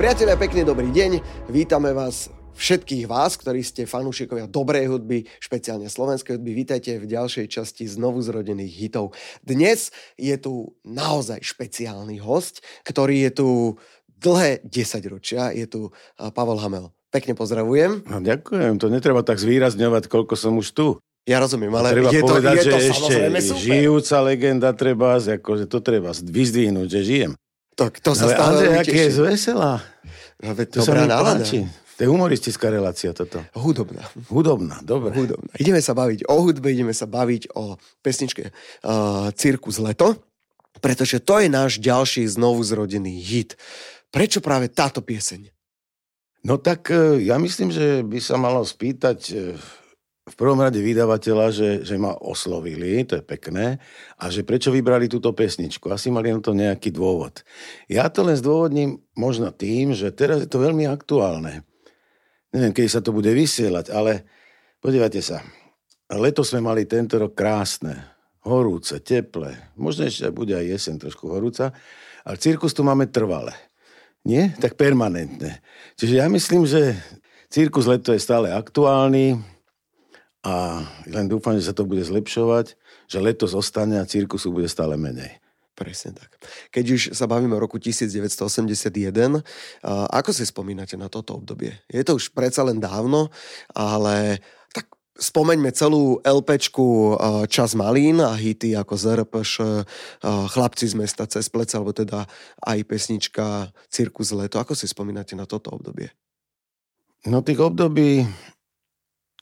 Priatelia, pekný dobrý deň. Vítame vás všetkých vás, ktorí ste fanúšikovia dobrej hudby, špeciálne slovenskej hudby. Vítajte v ďalšej časti znovu zrodených hitov. Dnes je tu naozaj špeciálny host, ktorý je tu dlhé 10 ročia. Je tu Pavel Hamel. Pekne pozdravujem. No, ďakujem, to netreba tak zvýrazňovať, koľko som už tu. Ja rozumiem, ale treba je povedať, to, je to že ešte super. žijúca legenda treba, akože to treba vyzdvihnúť, že žijem. Tak to sa Ale stále Andrej, aké je veselá. No, veď To dobrá nálada. páči. To je humoristická relácia toto. Hudobná. Hudobná, dobre. Hudobná. Ideme sa baviť o hudbe, ideme sa baviť o pesničke uh, Cirkus Leto, pretože to je náš ďalší znovu zrodený hit. Prečo práve táto pieseň? No tak e, ja myslím, že by sa malo spýtať e, v prvom rade vydavateľa, že, že ma oslovili, to je pekné, a že prečo vybrali túto pesničku. Asi mali na to nejaký dôvod. Ja to len zdôvodním možno tým, že teraz je to veľmi aktuálne. Neviem, kedy sa to bude vysielať, ale podívajte sa. Leto sme mali tento rok krásne, horúce, teplé. Možno ešte bude aj jeseň trošku horúca, ale cirkus tu máme trvale. Nie? Tak permanentne. Čiže ja myslím, že cirkus leto je stále aktuálny a len dúfam, že sa to bude zlepšovať, že leto zostane a cirkusu bude stále menej. Presne tak. Keď už sa bavíme o roku 1981, a ako si spomínate na toto obdobie? Je to už predsa len dávno, ale spomeňme celú LPčku a, Čas malín a hity ako ZRPŠ, a, Chlapci z mesta cez plec, alebo teda aj pesnička Cirkus leto. Ako si spomínate na toto obdobie? No tých období,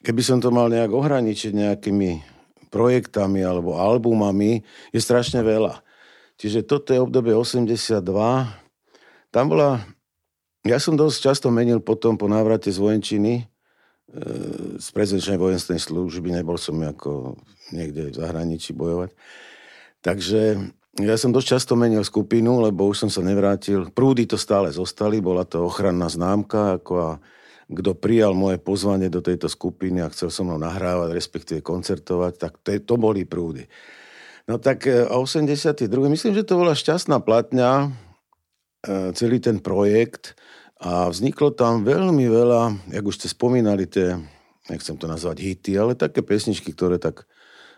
keby som to mal nejak ohraničiť nejakými projektami alebo albumami, je strašne veľa. Čiže toto je obdobie 82. Tam bola... Ja som dosť často menil potom po návrate z vojenčiny, z prezenčnej vojenskej služby, nebol som ako niekde v zahraničí bojovať. Takže ja som dosť často menil skupinu, lebo už som sa nevrátil. Prúdy to stále zostali, bola to ochranná známka, ako a kto prijal moje pozvanie do tejto skupiny a chcel so mnou nahrávať, respektíve koncertovať, tak to, to boli prúdy. No tak e, 82. Myslím, že to bola šťastná platňa, e, celý ten projekt a vzniklo tam veľmi veľa, jak už ste spomínali, tie, nechcem to nazvať hity, ale také pesničky, ktoré tak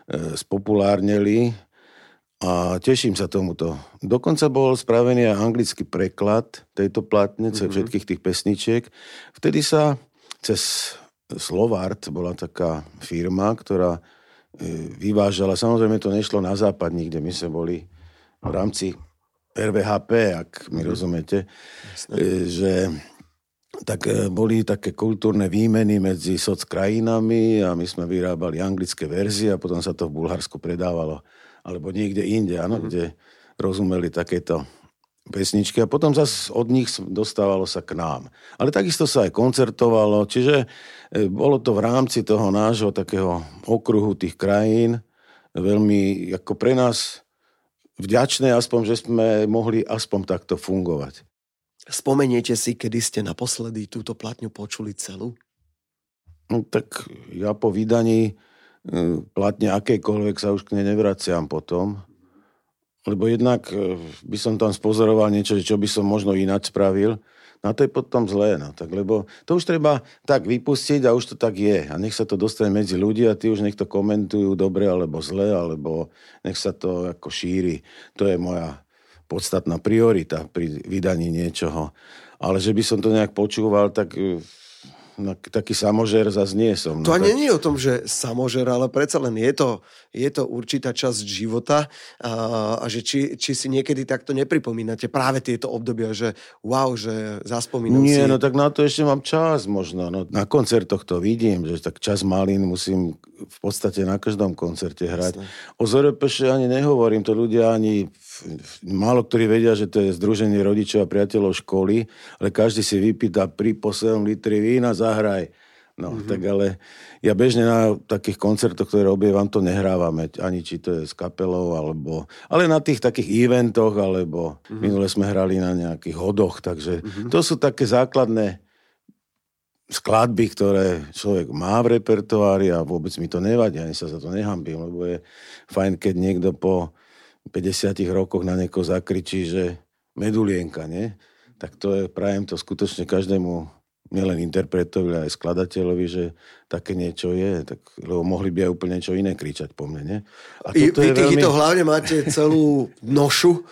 e, spopulárneli a teším sa tomuto. Dokonca bol spravený aj anglický preklad tejto platne, mm-hmm. všetkých tých pesničiek. Vtedy sa cez Slovart bola taká firma, ktorá e, vyvážala. Samozrejme to nešlo na západ nikde. My sme boli v rámci RVHP, ak mi rozumiete, e, že tak e, boli také kultúrne výmeny medzi soc krajinami a my sme vyrábali anglické verzie a potom sa to v Bulharsku predávalo alebo niekde inde, áno, mm. kde rozumeli takéto pesničky a potom zase od nich dostávalo sa k nám. Ale takisto sa aj koncertovalo, čiže e, bolo to v rámci toho nášho takého okruhu tých krajín veľmi ako pre nás vďačné aspoň, že sme mohli aspoň takto fungovať. Spomeniete si, kedy ste naposledy túto platňu počuli celú? No, tak ja po vydaní e, platne akejkoľvek sa už k nej nevraciam potom. Lebo jednak e, by som tam spozoroval niečo, čo by som možno ináč spravil. No a to je potom zlé. No. Tak, lebo to už treba tak vypustiť a už to tak je. A nech sa to dostane medzi ľudí a tí už nech to komentujú dobre alebo zle, alebo nech sa to ako šíri. To je moja podstatná priorita pri vydaní niečoho. Ale že by som to nejak počúval, tak taký samožer zase nie som. No, To tak... ani nie je o tom, že samožer, ale predsa len je to, je to určitá časť života a, a že či, či si niekedy takto nepripomínate práve tieto obdobia, že wow, že zaspomínam Nie, si. no tak na to ešte mám čas možno. No, na koncertoch to vidím, že tak čas malín musím v podstate na každom koncerte hrať. Jasné. O ZRPŠ ani nehovorím, to ľudia ani málo ktorí vedia, že to je Združenie rodičov a priateľov školy, ale každý si vypýta pri po 7 litri vína, zahraj. No, mm-hmm. tak ale ja bežne na takých koncertoch, ktoré obievam, to nehrávame, ani či to je s kapelou, alebo, ale na tých takých eventoch, alebo mm-hmm. minule sme hrali na nejakých hodoch, takže mm-hmm. to sú také základné skladby, ktoré človek má v repertoári a vôbec mi to nevadí, ani sa za to nehambím, lebo je fajn, keď niekto po 50 rokoch na niekoho zakričí, že medulienka, nie? Tak to je, prajem to skutočne každému nielen interpretovi, ale aj skladateľovi, že také niečo je, tak, lebo mohli by aj úplne niečo iné kričať po mne. Nie? A I, vy tých veľmi... hlavne máte celú nošu,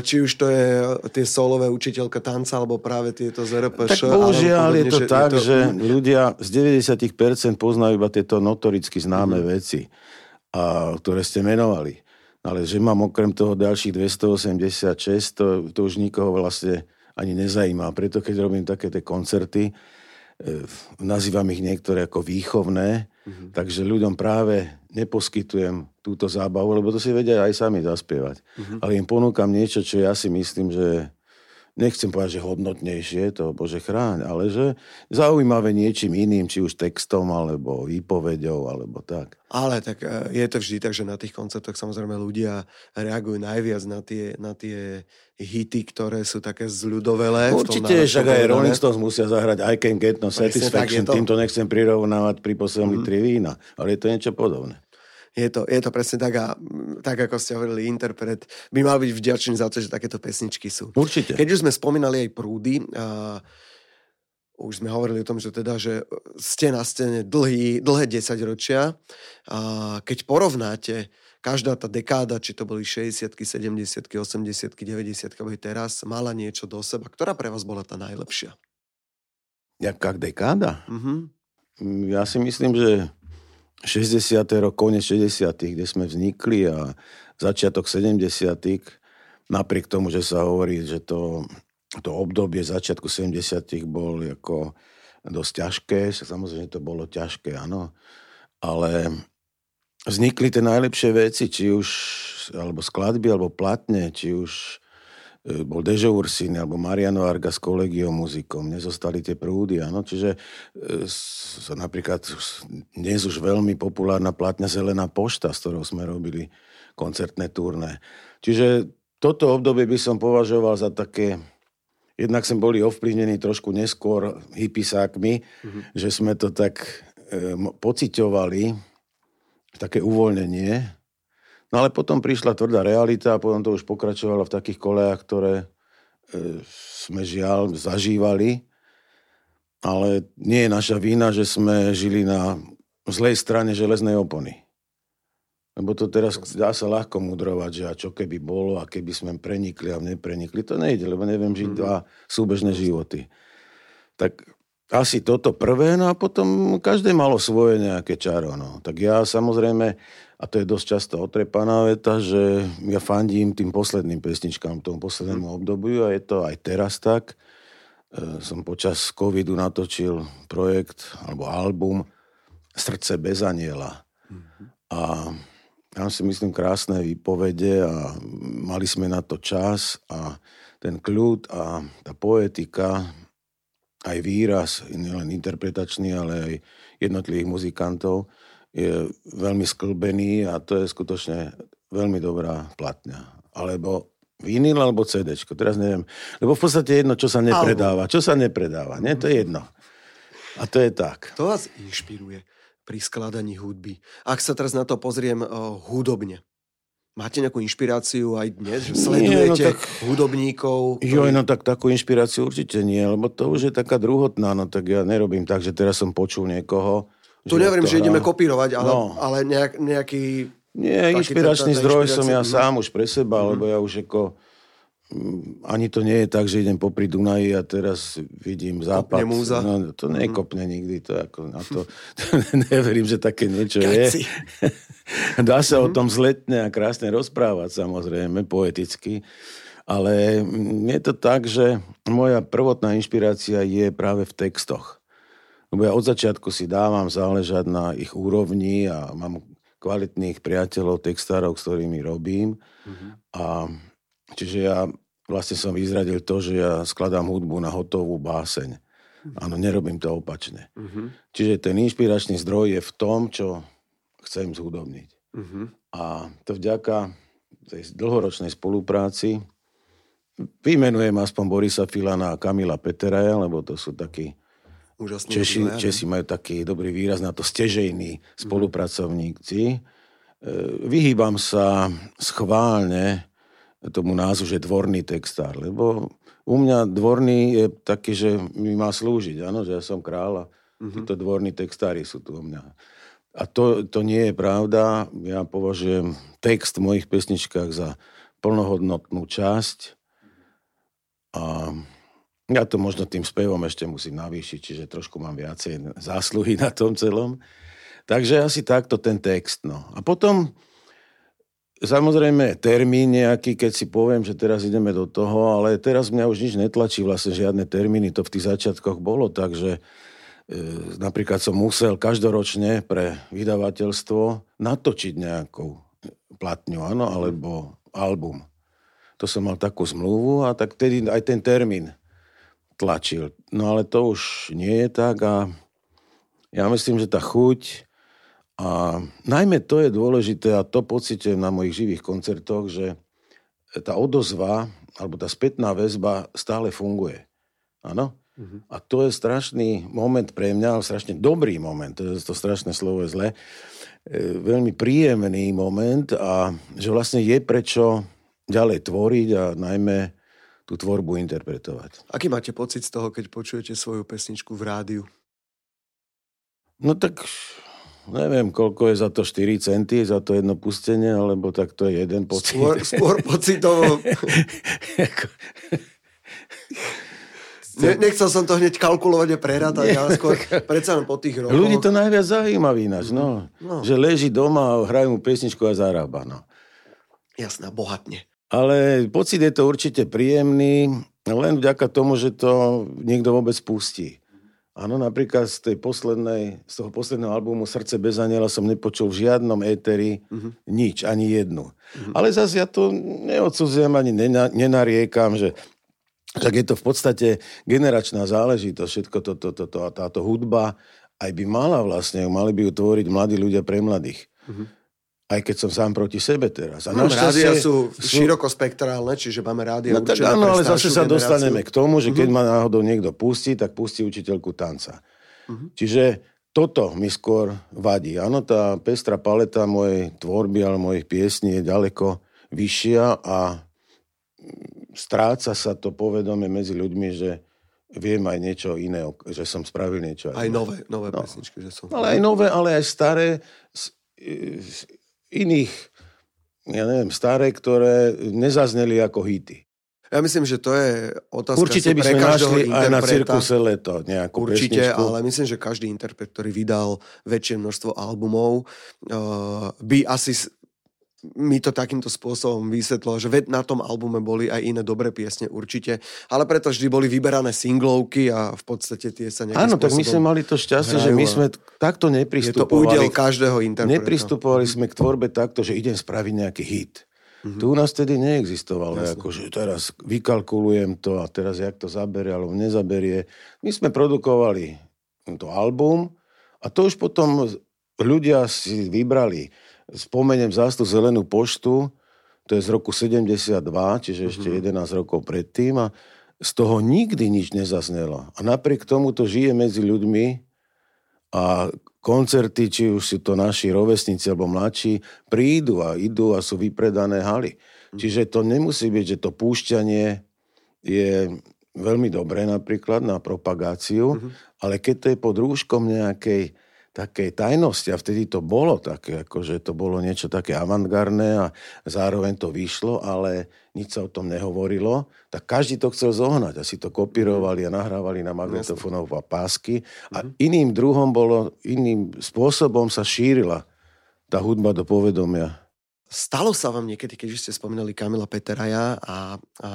či už to je tie solové učiteľka tanca, alebo práve tieto z RPŠ. Tak bohužiaľ je to že tak, je to... že ľudia z 90% poznajú iba tieto notoricky známe mm. veci, a, ktoré ste menovali. Ale že mám okrem toho ďalších 286, to, to už nikoho vlastne ani nezajíma. Preto keď robím také tie koncerty, e, nazývam ich niektoré ako výchovné, mm-hmm. takže ľuďom práve neposkytujem túto zábavu, lebo to si vedia aj sami zaspievať. Mm-hmm. Ale im ponúkam niečo, čo ja si myslím, že nechcem povedať, že hodnotnejšie, to Bože chráň, ale že zaujímavé niečím iným, či už textom, alebo výpovedou, alebo tak. Ale tak e, je to vždy tak, že na tých koncertoch samozrejme ľudia reagujú najviac na tie, na tie hity, ktoré sú také zľudovelé. Určite, však aj Rolling Stones musia zahrať I Can Get No Satisfaction, týmto nechcem prirovnávať pri poslednom mm-hmm. litri vína, ale je to niečo podobné je to, je to presne tak a tak, ako ste hovorili, interpret by mal byť vďačný za to, že takéto pesničky sú. Určite. Keď už sme spomínali aj prúdy, a už sme hovorili o tom, že teda, že ste na scéne dlhý, dlhé desaťročia. A keď porovnáte každá tá dekáda, či to boli 60 70 80 90 90 alebo teraz, mala niečo do seba. Ktorá pre vás bola tá najlepšia? Jaká dekáda? Mm-hmm. Ja si myslím, že 60. rok, konec 60. kde sme vznikli a začiatok 70. napriek tomu, že sa hovorí, že to, to obdobie začiatku 70. bol ako dosť ťažké, samozrejme to bolo ťažké, áno, ale vznikli tie najlepšie veci, či už alebo skladby, alebo platne, či už bol Dežo Ursini alebo Mariano Arga s kolegiou muzikom. Nezostali tie prúdy, áno. Čiže e, napríklad dnes už veľmi populárna platňa Zelená pošta, s ktorou sme robili koncertné turné. Čiže toto obdobie by som považoval za také Jednak sme boli ovplyvnení trošku neskôr hypisákmi, mm-hmm. že sme to tak e, pociťovali, také uvoľnenie, No ale potom prišla tvrdá realita a potom to už pokračovalo v takých kolejach, ktoré e, sme žiaľ zažívali. Ale nie je naša vína, že sme žili na zlej strane železnej opony. Lebo to teraz dá sa ľahko mudrovať, že a čo keby bolo a keby sme prenikli a neprenikli. To nejde, lebo neviem žiť mhm. dva súbežné životy. Tak asi toto prvé, no a potom každé malo svoje nejaké čaro. No. Tak ja samozrejme a to je dosť často otrepaná veta, že ja fandím tým posledným pesničkám, tomu poslednému mhm. obdobiu a je to aj teraz tak. E, som počas covidu natočil projekt alebo album Srdce bez aniela. Mhm. A tam si myslím krásne výpovede a mali sme na to čas a ten kľud a tá poetika, aj výraz, nielen interpretačný, ale aj jednotlivých muzikantov, je veľmi sklbený a to je skutočne veľmi dobrá platňa. Alebo vinyl alebo CD. Teraz neviem. Lebo v podstate jedno, čo sa nepredáva. Čo sa nepredáva, nie? To je jedno. A to je tak. To vás inšpiruje pri skladaní hudby. Ak sa teraz na to pozriem uh, hudobne, Máte nejakú inšpiráciu aj dnes? Že sledujete nie, no tak, hudobníkov? Ktorý... Jo, no tak takú inšpiráciu určite nie, lebo to už je taká druhotná, no tak ja nerobím tak, že teraz som počul niekoho, tu neverím, že ideme kopírovať, ale, no. ale nejak, nejaký... Nie, inšpiračný zdroj som ja sám už pre seba, mm. lebo ja už ako ani to nie je tak, že idem popri Dunaji a teraz vidím západ. Kopne múza. No, to mhm. nekopne nikdy. To ako, na to, neverím, že také niečo Kaci. je. Dá sa mm-hmm. o mhm. tom zletne a krásne rozprávať, samozrejme, poeticky. Ale je to tak, že moja prvotná inšpirácia je práve v textoch. Lebo ja od začiatku si dávam záležať na ich úrovni a mám kvalitných priateľov, textárov, s ktorými robím. Mm-hmm. A čiže ja vlastne som vyzradil to, že ja skladám hudbu na hotovú báseň. Mm-hmm. Áno, nerobím to opačne. Mm-hmm. Čiže ten inšpiračný zdroj je v tom, čo chcem zhudobniť. Mm-hmm. A to vďaka tej dlhoročnej spolupráci vymenujem aspoň Borisa Filana a Kamila Peteraja, lebo to sú takí Úžasný Češi, áno. Česi majú taký dobrý výraz na to stežejní spolupracovníci. E, Vyhýbam sa schválne tomu názvu, že dvorný textár, lebo u mňa dvorný je taký, že mi má slúžiť, áno, že ja som kráľ a títo dvorní textári sú tu u mňa. A to, to nie je pravda. Ja považujem text v mojich pesničkách za plnohodnotnú časť a ja to možno tým spevom ešte musím navýšiť, čiže trošku mám viacej zásluhy na tom celom. Takže asi takto ten text. No. A potom samozrejme termín nejaký, keď si poviem, že teraz ideme do toho, ale teraz mňa už nič netlačí vlastne žiadne termíny. To v tých začiatkoch bolo, takže e, napríklad som musel každoročne pre vydavateľstvo natočiť nejakú platňu, áno, alebo album. To som mal takú zmluvu a tak tedy aj ten termín tlačil. No ale to už nie je tak a ja myslím, že tá chuť a najmä to je dôležité a to pocitujem na mojich živých koncertoch, že tá odozva alebo tá spätná väzba stále funguje. Áno? Uh-huh. A to je strašný moment pre mňa, strašne dobrý moment, to, je, to strašné slovo je zle, e, veľmi príjemný moment a že vlastne je prečo ďalej tvoriť a najmä tú tvorbu interpretovať. Aký máte pocit z toho, keď počujete svoju pesničku v rádiu? No tak neviem, koľko je za to 4 centy, za to jedno pustenie, alebo tak to je jeden pocit. Skôr, skôr pocitovo. Ne, nechcel som to hneď kalkulovať a prerátať, ale skôr predsa len po tých rokoch. Ľudí to najviac zaujíma ináč, no. no. Že leží doma a hrajú mu pesničku a zarába, no. Jasná, bohatne. Ale pocit je to určite príjemný, len vďaka tomu, že to niekto vôbec pustí. Áno, napríklad z, tej poslednej, z toho posledného albumu Srdce bez aniela som nepočul v žiadnom éteri uh-huh. nič, ani jednu. Uh-huh. Ale zase ja to neodsudzujem ani nena, nenariekam, že tak je to v podstate generačná záležitosť, všetko to, to, to, to, táto hudba aj by mala vlastne, mali by ju tvoriť mladí ľudia pre mladých. Uh-huh aj keď som sám proti sebe teraz. A no, rádia sú, sú širokospektrálne, čiže máme rádia no, tak áno, ale zase sa generáciu. dostaneme k tomu, že keď uh-huh. ma náhodou niekto pustí, tak pustí učiteľku tanca. Uh-huh. Čiže toto mi skôr vadí. Áno, tá pestrá paleta mojej tvorby alebo mojich piesní je ďaleko vyššia a stráca sa to povedomie medzi ľuďmi, že viem aj niečo iné, že som spravil niečo. Aj, aj nové, nové no. pesničky, že som... Ale aj nové, ale aj staré iných, ja neviem, staré, ktoré nezazneli ako hity. Ja myslím, že to je otázka Určite by sme našli aj na cirkuse leto nejakú Určite, pesničku. ale myslím, že každý interpret, ktorý vydal väčšie množstvo albumov, uh, by asi mi to takýmto spôsobom vysvetlo, že na tom albume boli aj iné dobré piesne určite, ale preto vždy boli vyberané singlovky a v podstate tie sa nejakým Áno, tak my sme mali to šťastie, že my sme takto nepristupovali. Je to údel každého interpreta. Nepristupovali sme k tvorbe takto, že idem spraviť nejaký hit. Mm-hmm. Tu u nás tedy neexistovalo, ako, že teraz vykalkulujem to a teraz jak to zaberie alebo nezaberie. My sme produkovali to album a to už potom ľudia si vybrali spomeniem zás tú zelenú poštu, to je z roku 72, čiže ešte mm-hmm. 11 rokov predtým a z toho nikdy nič nezaznelo. A napriek tomu to žije medzi ľuďmi a koncerty, či už sú to naši rovesníci alebo mladší, prídu a idú a sú vypredané haly. Mm-hmm. Čiže to nemusí byť, že to púšťanie je veľmi dobré napríklad na propagáciu, mm-hmm. ale keď to je pod rúškom nejakej takej tajnosti. A vtedy to bolo také, akože to bolo niečo také avantgardné a zároveň to vyšlo, ale nič sa o tom nehovorilo, tak každý to chcel zohnať. A si to kopírovali a nahrávali na magnetofónov a pásky. A mm-hmm. iným druhom bolo, iným spôsobom sa šírila tá hudba do povedomia. Stalo sa vám niekedy, keď ste spomínali Kamila Peteraja a, a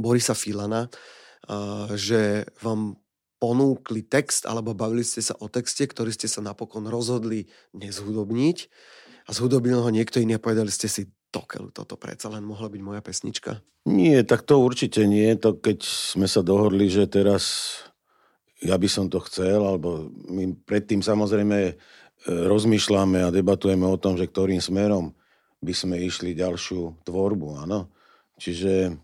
Borisa Filana, že vám ponúkli text alebo bavili ste sa o texte, ktorý ste sa napokon rozhodli nezhudobniť a zhudobil ho niekto iný a povedali ste si, tokel, toto predsa len mohla byť moja pesnička? Nie, tak to určite nie. To keď sme sa dohodli, že teraz ja by som to chcel, alebo my predtým samozrejme e, rozmýšľame a debatujeme o tom, že ktorým smerom by sme išli ďalšiu tvorbu, áno. Čiže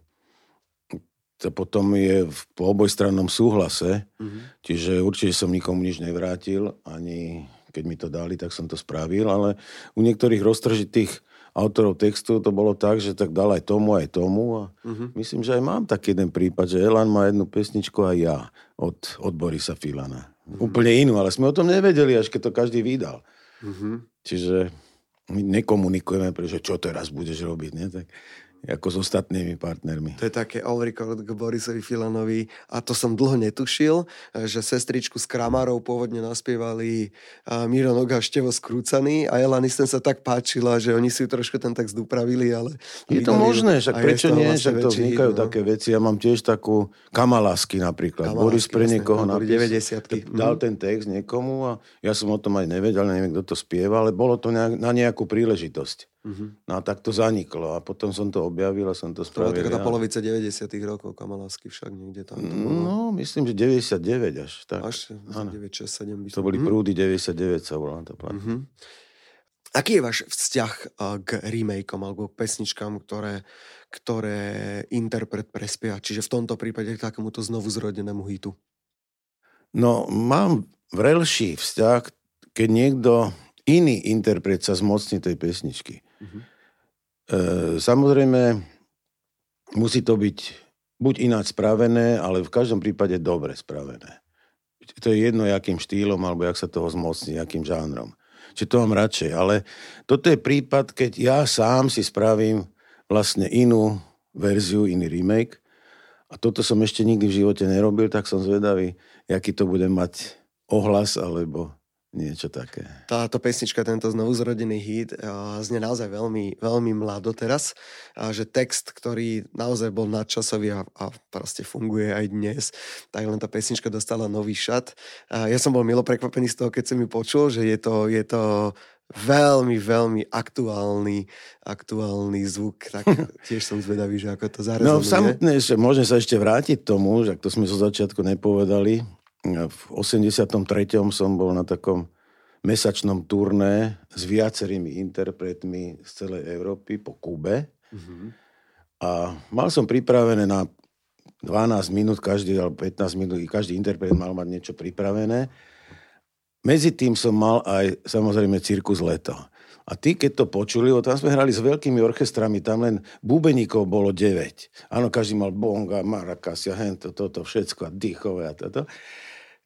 to potom je v, po obojstrannom súhlase, mm-hmm. čiže určite som nikomu nič nevrátil, ani keď mi to dali, tak som to spravil, ale u niektorých roztržitých autorov textu to bolo tak, že tak dal aj tomu, aj tomu a uh-huh. myslím, že aj mám taký jeden prípad, že Elan má jednu pesničku aj ja od, od Borisa Filana. Uh-huh. Úplne inú, ale sme o tom nevedeli, až keď to každý vydal. Uh-huh. Čiže my nekomunikujeme, pretože čo teraz budeš robiť, ne? Tak ako s ostatnými partnermi. To je také record k Borisovi Filanovi a to som dlho netušil, že sestričku s Kramarov pôvodne naspievali Miro Noga Števo Skrúcaný a Elanis sa tak páčila, že oni si trošku ten text upravili, ale... Je to možné, však prečo nie, vlastne že to vznikajú no. také veci. Ja mám tiež takú Kamalásky napríklad. Kamalásky, Boris pre niekoho napis, dal mhm. ten text niekomu a ja som o tom aj nevedel, neviem, kto to spieva, ale bolo to na nejakú príležitosť. Uh-huh. No a tak to zaniklo a potom som to objavil a som to spravil. To taká polovica 90 rokov Kamalásky však niekde tam. To bolo. No, myslím, že 99 až. Tak. Až 9, 6, 7. To boli uh-huh. prúdy 99 sa volá tá plata. Uh-huh. Aký je váš vzťah k remakeom alebo k pesničkám, ktoré, ktoré interpret prespia? Čiže v tomto prípade k takémuto znovu zrodenému hitu. No, mám vrelší vzťah, keď niekto iný interpret sa zmocní tej pesničky. Uh-huh. E, samozrejme, musí to byť buď ináč spravené, ale v každom prípade dobre spravené. To je jedno, jakým štýlom, alebo jak sa toho zmocní, jakým žánrom. Čiže to mám radšej. Ale toto je prípad, keď ja sám si spravím vlastne inú verziu, iný remake. A toto som ešte nikdy v živote nerobil, tak som zvedavý, aký to bude mať ohlas, alebo Niečo také. Táto pesnička, tento znovu zrodený hit, znie naozaj veľmi, veľmi mlado teraz. A že text, ktorý naozaj bol nadčasový a, a proste funguje aj dnes, tak len tá pesnička dostala nový šat. A ja som bol milo prekvapený z toho, keď som ju počul, že je to, je to veľmi, veľmi aktuálny, aktuálny zvuk, tak tiež som zvedavý, že ako to zarezonuje. No samotné, že môžem sa ešte vrátiť tomu, že ak to sme zo začiatku nepovedali, v 83. som bol na takom mesačnom turné s viacerými interpretmi z celej Európy po Kube. Mm-hmm. A mal som pripravené na 12 minút každý, alebo 15 minút, každý interpret mal mať niečo pripravené. Medzi tým som mal aj samozrejme Cirkus Leto. A tí, keď to počuli, tam sme hrali s veľkými orchestrami, tam len bubeníkov bolo 9. Áno, každý mal bonga, marakas, ja hento, toto, všetko, a dýchové a toto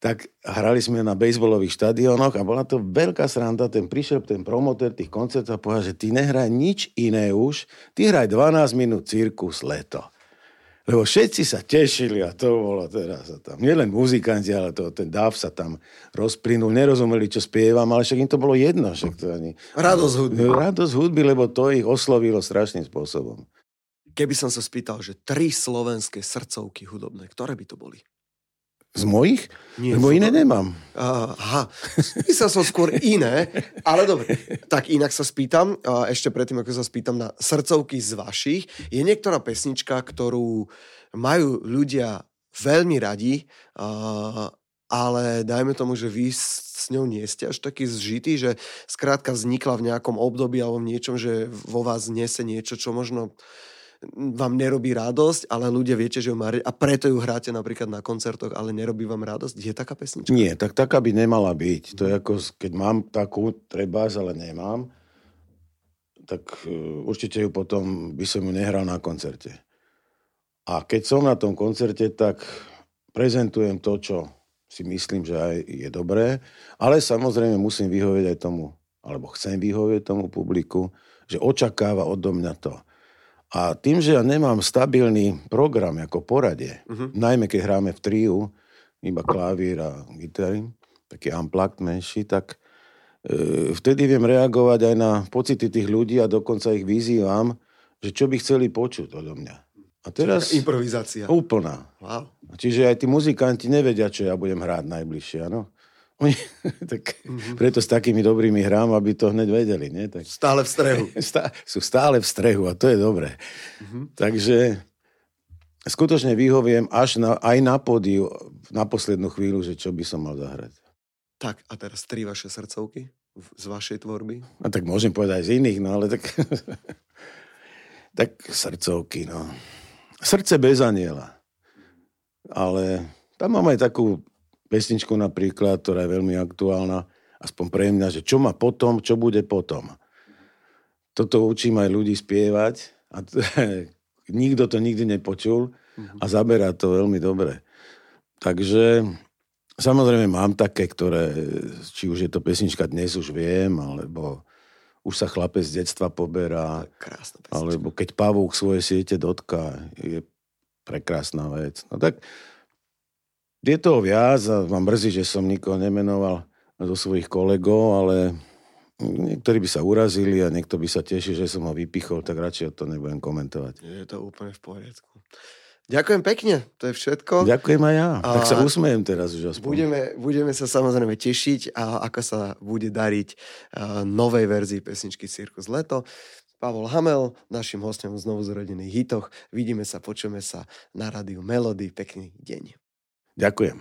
tak hrali sme na bejsbolových štadiónoch a bola to veľká sranda. Ten prišiel ten promotér tých koncertov a povedal, že ty nehraj nič iné už, ty hraj 12 minút cirkus leto. Lebo všetci sa tešili a to bolo teraz a tam. Nielen muzikanti, ale to, ten dáv sa tam rozplynul. Nerozumeli, čo spievam, ale však im to bolo jedno. Však to ani... Radosť hudby. Radosť hudby, lebo to ich oslovilo strašným spôsobom. Keby som sa spýtal, že tri slovenské srdcovky hudobné, ktoré by to boli? Z mojich? Nie, Lebo iné nemám. Aha, myslel som skôr iné, ale dobre. Tak inak sa spýtam, ešte predtým, ako sa spýtam na srdcovky z vašich, je niektorá pesnička, ktorú majú ľudia veľmi radi, ale dajme tomu, že vy s ňou nie ste až taký zžitý, že skrátka vznikla v nejakom období alebo v niečom, že vo vás nese niečo, čo možno vám nerobí radosť, ale ľudia viete, že ju má a preto ju hráte napríklad na koncertoch, ale nerobí vám radosť. Je taká pesnička? Nie, tak taká by nemala byť. To je ako, keď mám takú, treba, ale nemám, tak uh, určite ju potom by som ju nehral na koncerte. A keď som na tom koncerte, tak prezentujem to, čo si myslím, že aj je dobré, ale samozrejme musím vyhovieť aj tomu, alebo chcem vyhovieť tomu publiku, že očakáva odo mňa to. A tým, že ja nemám stabilný program ako poradie, uh-huh. najmä keď hráme v triu, iba klavír a gitary, taký unplugged menší, tak e, vtedy viem reagovať aj na pocity tých ľudí a dokonca ich vyzývam, že čo by chceli počuť odo mňa. A teraz... Čiže improvizácia. Úplná. Wow. Čiže aj tí muzikanti nevedia, čo ja budem hrať najbližšie, áno. Tak mm-hmm. preto s takými dobrými hrám, aby to hneď vedeli. Nie? Tak, stále v strehu. Stá, sú stále v strehu a to je dobré. Mm-hmm. Takže skutočne vyhoviem až na, aj na pódiu na poslednú chvíľu, že čo by som mal zahrať. Tak a teraz tri vaše srdcovky z vašej tvorby? A tak môžem povedať aj z iných, no ale tak... tak srdcovky, no. Srdce bez aniela. ale tam mám aj takú pesničku napríklad, ktorá je veľmi aktuálna, aspoň pre mňa, že čo má potom, čo bude potom. Toto učím aj ľudí spievať a nikto to nikdy nepočul a zaberá to veľmi dobre. Takže samozrejme mám také, ktoré, či už je to pesnička Dnes už viem, alebo už sa chlapec z detstva poberá, alebo keď pavúk svoje siete dotká, je prekrásna vec. No tak je toho viac a mám mrzí, že som nikoho nemenoval zo svojich kolegov, ale niektorí by sa urazili a niekto by sa tešil, že som ho vypichol, tak radšej to nebudem komentovať. Je to úplne v poriadku. Ďakujem pekne, to je všetko. Ďakujem aj ja. A- Tak sa usmejem teraz už aspoň. Budeme, budeme sa samozrejme tešiť, a ako sa bude dariť a, novej verzii pesničky Cirkus Leto. Pavol Hamel, našim hostom v znovu zrodených hitoch. Vidíme sa, počujeme sa na rádiu Melody. Pekný deň. Ďakujem.